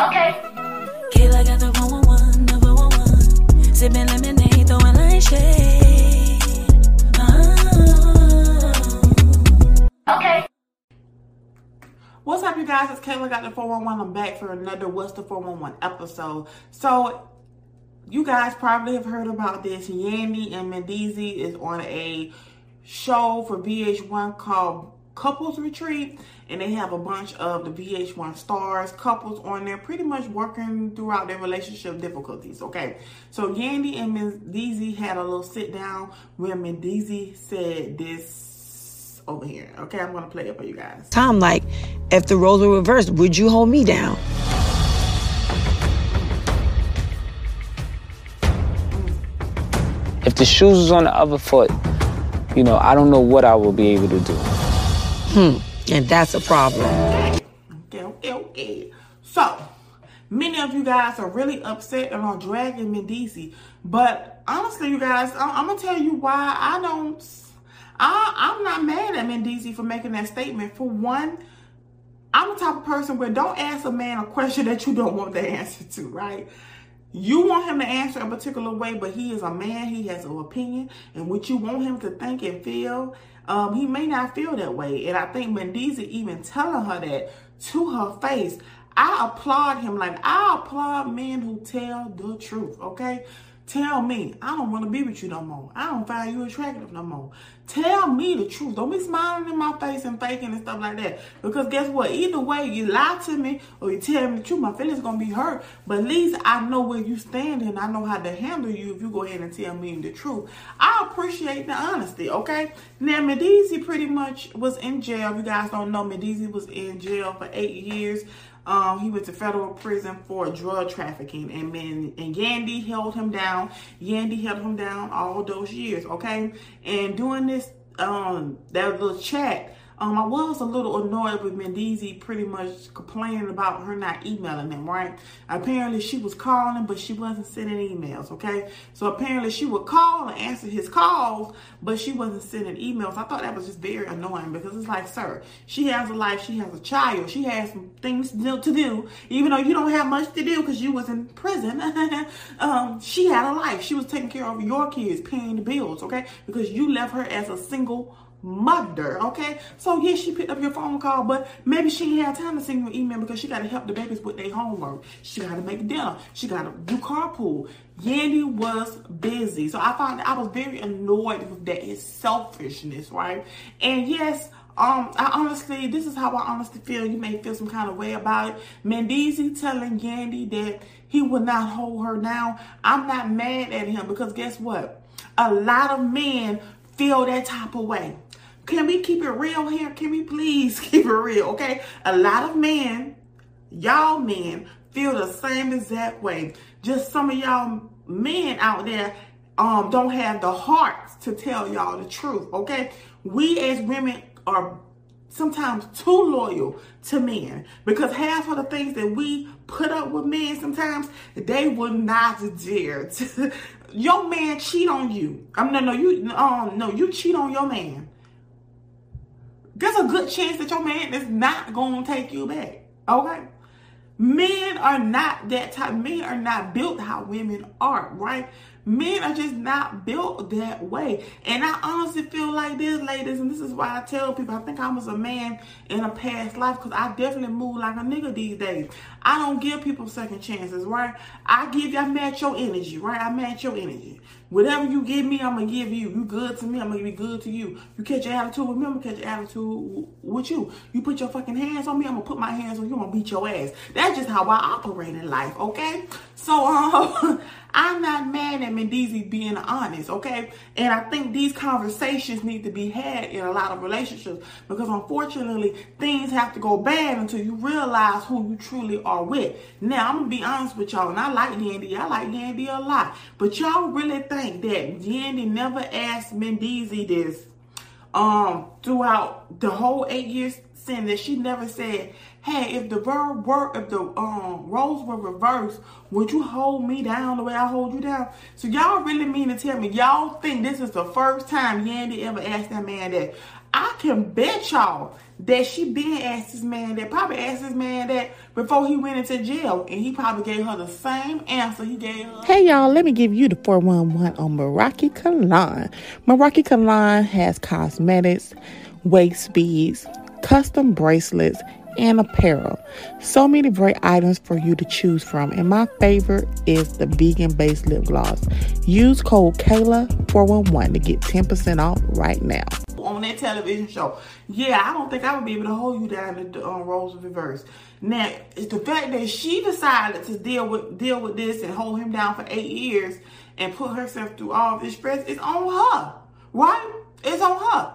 Okay. Kayla got the 411, the 411. Sipping lemonade, throwing light shade. Oh. Okay. What's up, you guys? It's Kayla got the 411. I'm back for another What's the 411 episode. So, you guys probably have heard about this. Yandy and Mendeecees is on a show for VH1 called Couples Retreat, and they have a bunch of the VH1 stars, couples on there, pretty much working throughout their relationship difficulties. Okay, so Yandy and Mendeecees had a little sit down where Mendeecees said this over here. Okay, I'm gonna play it for you guys. Tom, like, if the roles were reversed, would you hold me down? If the shoes was on the other foot, you know, I don't know what I will be able to do. Hmm, and that's a problem. Okay, okay, okay. So, many of you guys are really upset are dragging Mendeecees. But honestly, you guys, I- I'm gonna tell you why I don't. I, I'm not mad at Mendeecees for making that statement. For one, I'm the type of person where don't ask a man a question that you don't want the answer to, right? You want him to answer a particular way, but he is a man. He has an opinion, and what you want him to think and feel, um, he may not feel that way. And I think Mendeecees even telling her that to her face. I applaud him. Like I applaud men who tell the truth. Okay, tell me I don't want to be with you no more. I don't find you attractive no more. Tell me the truth. Don't be smiling in my face and faking and stuff like that. Because guess what? Either way, you lie to me or you tell me the truth, my feelings gonna be hurt. But at least I know where you stand and I know how to handle you if you go ahead and tell me the truth. I appreciate the honesty, okay? Now Mendeecees pretty much was in jail. If you guys don't know, Mendeecees was in jail for eight years. Um, he went to federal prison for drug trafficking, and man, and Yandy held him down. Yandy held him down all those years, okay? And doing this, um, that little chat, um, I was a little annoyed with Mendeecees pretty much complaining about her not emailing him, right? Apparently she was calling, but she wasn't sending emails, okay? So apparently she would call and answer his calls, but she wasn't sending emails. I thought that was just very annoying because it's like, sir, she has a life, she has a child, she has some things to do, to do even though you don't have much to do because you was in prison. um, she had a life. She was taking care of your kids, paying the bills, okay? Because you left her as a single mother, okay? So yes, she picked up your phone call, but maybe she have time to send you an email because she got to help the babies with their homework. She got to make dinner. She got to do carpool. Yandy was busy, so I found I was very annoyed with that his selfishness, right? And yes. Um, I honestly, this is how I honestly feel. You may feel some kind of way about it. Mendeecees telling Yandy that he would not hold her down. I'm not mad at him because guess what? A lot of men feel that type of way. Can we keep it real here? Can we please keep it real? Okay. A lot of men, y'all men, feel the same exact way. Just some of y'all men out there um don't have the heart to tell y'all the truth. Okay. We as women are sometimes too loyal to men because half of the things that we put up with men sometimes they would not dare to your man cheat on you. I'm no no you um no you cheat on your man there's a good chance that your man is not to take you back. Okay? Men are not that type. Men are not built how women are, right? Men are just not built that way. And I honestly feel like this, ladies, and this is why I tell people I think I was a man in a past life because I definitely move like a nigga these days. I don't give people second chances, right? I give I match your energy, right? I match your energy. Whatever you give me, I'm gonna give you. You good to me, I'm gonna be good to you. You catch your attitude with me, I'm gonna catch your attitude with you. You put your fucking hands on me, I'm gonna put my hands on you, I'm gonna beat your ass. That's just how I operate in life, okay? So um I'm not mad at Mendeecees being honest, okay? And I think these conversations need to be had in a lot of relationships because unfortunately things have to go bad until you realize who you truly are with. Now I'm gonna be honest with y'all, and I like Yandy, I like Yandy a lot, but y'all really think that Yandy never asked Mendeecees this um throughout the whole eight years sin that she never said, "Hey, if the verb were if the um roles were reversed, would you hold me down the way I hold you down?" So y'all really mean to tell me y'all think this is the first time Yandy ever asked that man that? I can bet y'all that she been asked this man that probably asked this man that before he went into jail and he probably gave her the same answer he gave her. Hey y'all, let me give you the 411 on Meraki Kalan. Meraki Kalan has cosmetics, waist beads, custom bracelets, and apparel. So many great items for you to choose from, and my favorite is the vegan based lip gloss. Use code Kayla411 to get 10% off right now. on that television show. Yeah, I don't think I would be able to hold you down in the um, roles of reverse. Now, it's the fact that she decided to deal with deal with this and hold him down for eight years and put herself through all this stress. It's on her, right? It's on her.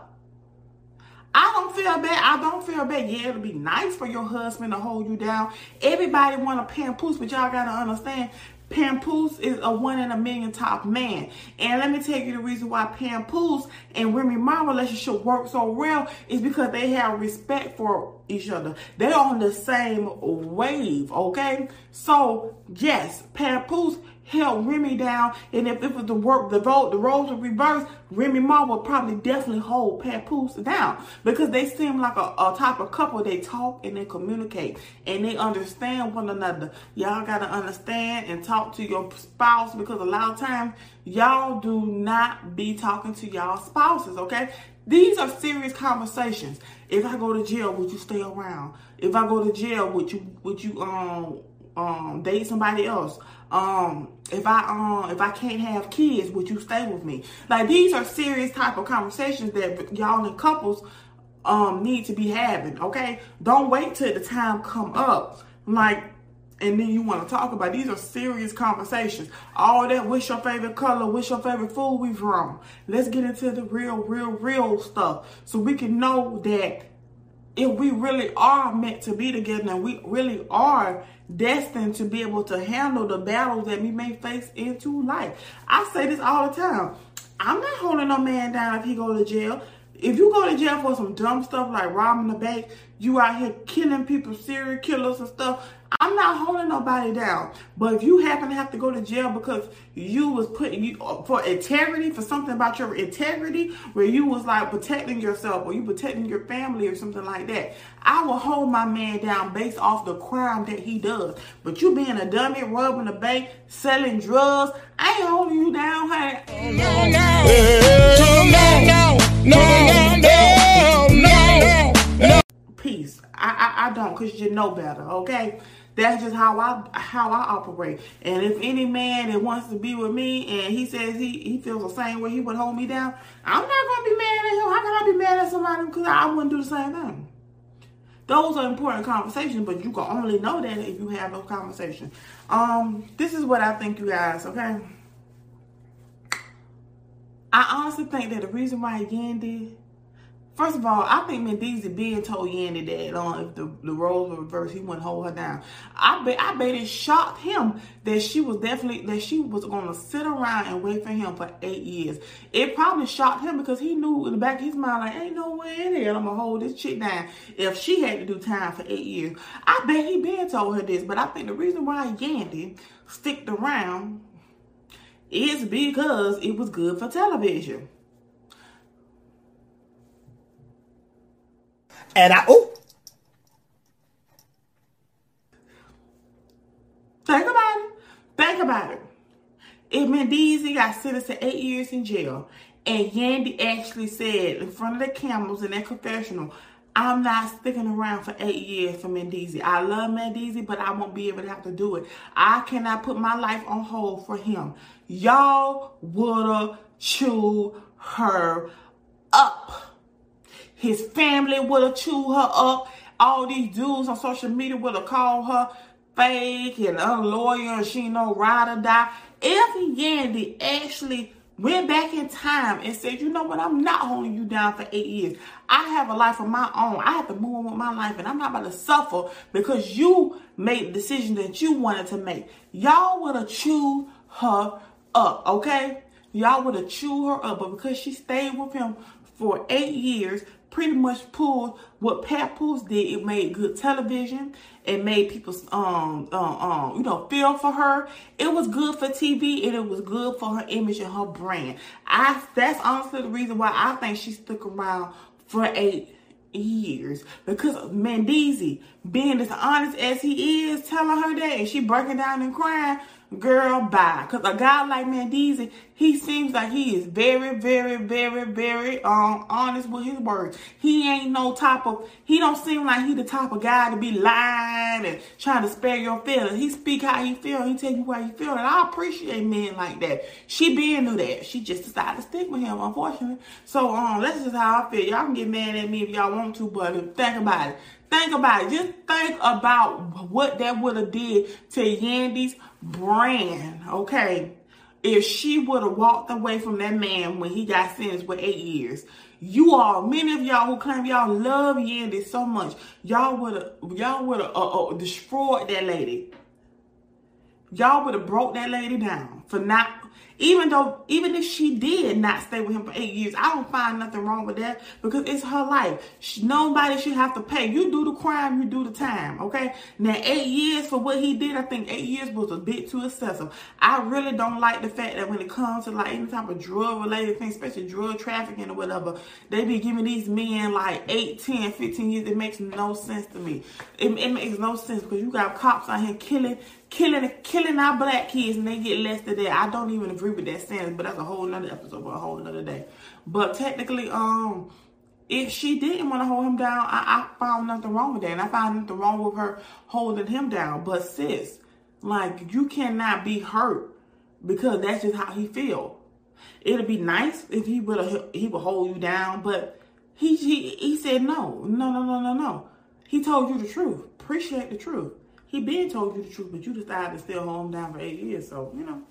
I don't feel bad. I don't feel bad. Yeah, it'll be nice for your husband to hold you down. Everybody want a Papoose, but y'all gotta understand. Papoose is a one in a million top man. And let me tell you the reason why Papoose and Remy Ma relationship work so well is because they have respect for each other. They're on the same wave, okay? So, yes, Pampooch held Remy down, and if it was the work, the vote, the roles were reversed, Remy Ma would probably definitely hold Papoose down because they seem like a, a type of couple. They talk and they communicate and they understand one another. Y'all gotta understand and talk to your spouse because a lot of times y'all do not be talking to y'all spouses. Okay, these are serious conversations. If I go to jail, would you stay around? If I go to jail, would you would you um um date somebody else? Um, if I um if I can't have kids, would you stay with me? Like these are serious type of conversations that y'all in couples um need to be having. Okay, don't wait till the time come up. Like and then you want to talk about these are serious conversations. All that what's your favorite color, what's your favorite food We've from. Let's get into the real, real, real stuff so we can know that if we really are meant to be together and we really are destined to be able to handle the battles that we may face into life. I say this all the time. I'm not holding no man down if he go to jail. If you go to jail for some dumb stuff like robbing the bank, you out here killing people, serial killers and stuff, I'm not holding nobody down. But if you happen to have to go to jail because you was putting you for integrity, for something about your integrity, where you was like protecting yourself or you protecting your family or something like that, I will hold my man down based off the crime that he does. But you being a dummy, robbing the bank, selling drugs, I ain't holding you down, honey. no, no, no, no, no, no. I, I, I don't, cause you know better. Okay, that's just how I how I operate. And if any man that wants to be with me and he says he he feels the same way he would hold me down, I'm not gonna be mad at him. How can I be mad at somebody because I wouldn't do the same thing? Those are important conversations, but you can only know that if you have those conversations. Um, this is what I think, you guys. Okay. I honestly think that the reason why Yandy, first of all, I think Mendeezy being told Yandy that um, if the, the roles were reversed, he wouldn't hold her down. I bet I bet it shocked him that she was definitely that she was gonna sit around and wait for him for eight years. It probably shocked him because he knew in the back of his mind, like, ain't no way in hell I'm gonna hold this chick down if she had to do time for eight years. I bet he been told her this, but I think the reason why Yandy sticked around is because it was good for television. And I, oh, Think about it. Think about it. If Mendeezy got sentenced to eight years in jail, and Yandy actually said in front of the cameras in that confessional, I'm not sticking around for eight years for Mendeezy. I love Mendeezy, but I won't be able to have to do it. I cannot put my life on hold for him. Y'all woulda chewed her up. His family would have chewed her up. All these dudes on social media would have called her fake and lawyer and she no ride or die. If Yandy actually went back in time and said, you know what, I'm not holding you down for eight years. I have a life of my own. I have to move on with my life and I'm not about to suffer because you made the decision that you wanted to make. Y'all would have chewed her up, okay? Y'all would have chewed her up, but because she stayed with him for eight years, pretty much pulled what Papoose did. It made good television. It made people, um, um, um, you know, feel for her. It was good for TV and it was good for her image and her brand. I, that's honestly the reason why I think she stuck around for eight years because Mendeecees being as honest as he is, telling her that, and she breaking down and crying. Girl, bye. Cause a guy like Mendeecees, he seems like he is very, very, very, very um honest with his words. He ain't no type of he don't seem like he the type of guy to be lying and trying to spare your feelings. He speak how he feel, he tell you how he feel, and I appreciate men like that. She being knew that. She just decided to stick with him, unfortunately. So um that's just how I feel. Y'all can get mad at me if y'all want to, but think about it. Think about it. Just think about what that would have did to Yandy's brand, okay? If she would have walked away from that man when he got sentenced with eight years. You all, many of y'all who claim y'all love Yandy so much, y'all would have, y'all would have uh, uh, destroyed that lady. Y'all would have broke that lady down for not even though, even if she did not stay with him for eight years, I don't find nothing wrong with that because it's her life. She, nobody should have to pay. You do the crime, you do the time, okay? Now, eight years for what he did, I think eight years was a bit too excessive. I really don't like the fact that when it comes to like any type of drug related thing, especially drug trafficking or whatever, they be giving these men like 8, 10, 15 years. It makes no sense to me. It, it makes no sense because you got cops out here killing killing killing our black kids and they get less than that. I don't even agree with that sentence, but that's a whole nother episode for a whole nother day. But technically, um, if she didn't want to hold him down, I, I found nothing wrong with that. And I found nothing wrong with her holding him down. But sis, like you cannot be hurt because that's just how he feel. It'd be nice if he would he would hold you down, but he he he said no, no, no, no, no, no. He told you the truth. Appreciate the truth. He been told you the truth, but you decided to still hold him down for eight years. So, you know.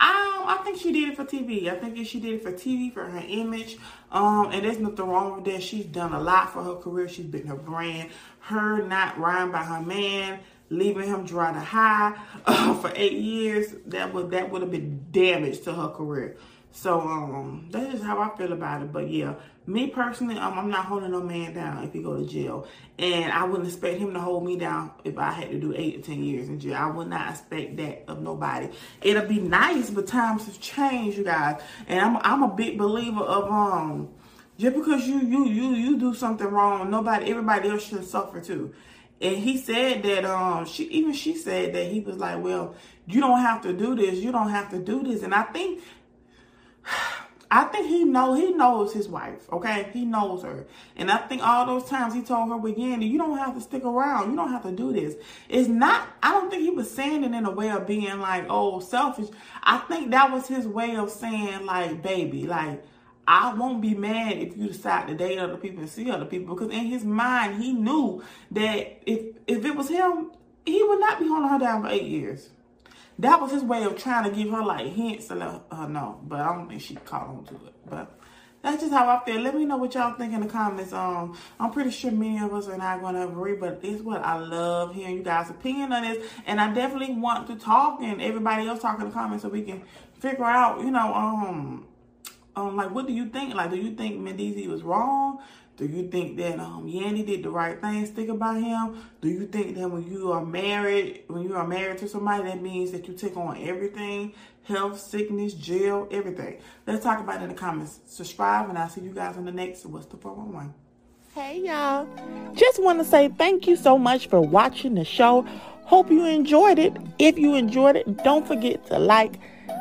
I, I think she did it for TV. I think she did it for TV, for her image. Um, and there's nothing wrong with that. She's done a lot for her career. She's been her brand. Her not riding by her man, leaving him dry to high uh, for eight years, that would that would have been damage to her career. So um, that's just how I feel about it. But yeah, me personally, um, I'm not holding no man down if he go to jail, and I wouldn't expect him to hold me down if I had to do eight to ten years in jail. I would not expect that of nobody. It'll be nice, but times have changed, you guys, and I'm I'm a big believer of um. Just because you you you you do something wrong, nobody everybody else should suffer too. And he said that um she even she said that he was like, Well, you don't have to do this, you don't have to do this. And I think I think he know he knows his wife, okay? He knows her. And I think all those times he told her with Yandy, you don't have to stick around. You don't have to do this. It's not, I don't think he was saying it in a way of being like, oh, selfish. I think that was his way of saying like, baby, like, I won't be mad if you decide to date other people and see other people because in his mind he knew that if if it was him, he would not be holding her down for eight years that was his way of trying to give her like hints and let her know. But I don't think she caught on to it. But that's just how I feel. Let me know what y'all think in the comments. Um, I'm pretty sure many of us are not going to agree, but it's what I love hearing you guys' opinion on this. And I definitely want to talk and everybody else talk in the comments so we can figure out, you know, um, um, like what do you think? Like, do you think Mendeecees was wrong? Do you think that um, Yandy did the right thing, Think about him? Do you think that when you are married, when you are married to somebody, that means that you take on everything, health, sickness, jail, everything? Let's talk about it in the comments. Subscribe, and I'll see you guys on the next What's the 411. Hey y'all. Just want to say thank you so much for watching the show. Hope you enjoyed it. If you enjoyed it, don't forget to like,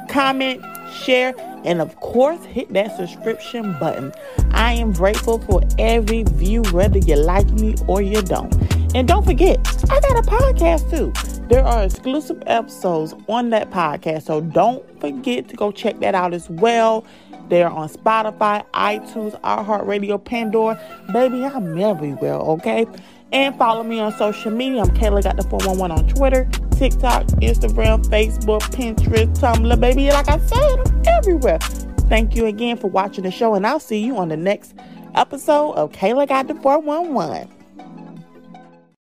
comment, share, and of course, hit that subscription button. I am grateful for every view, whether you like me or you don't. And don't forget, I got a podcast too. There are exclusive episodes on that podcast, so don't forget to go check that out as well. They're on Spotify, iTunes, iHeartRadio, Pandora. Baby, I'm everywhere, okay? And follow me on social media. I'm Kayla Got the 411 on Twitter, TikTok, Instagram, Facebook, Pinterest, Tumblr. Baby, like I said, I'm everywhere. Thank you again for watching the show, and I'll see you on the next episode of Kayla Got the 411.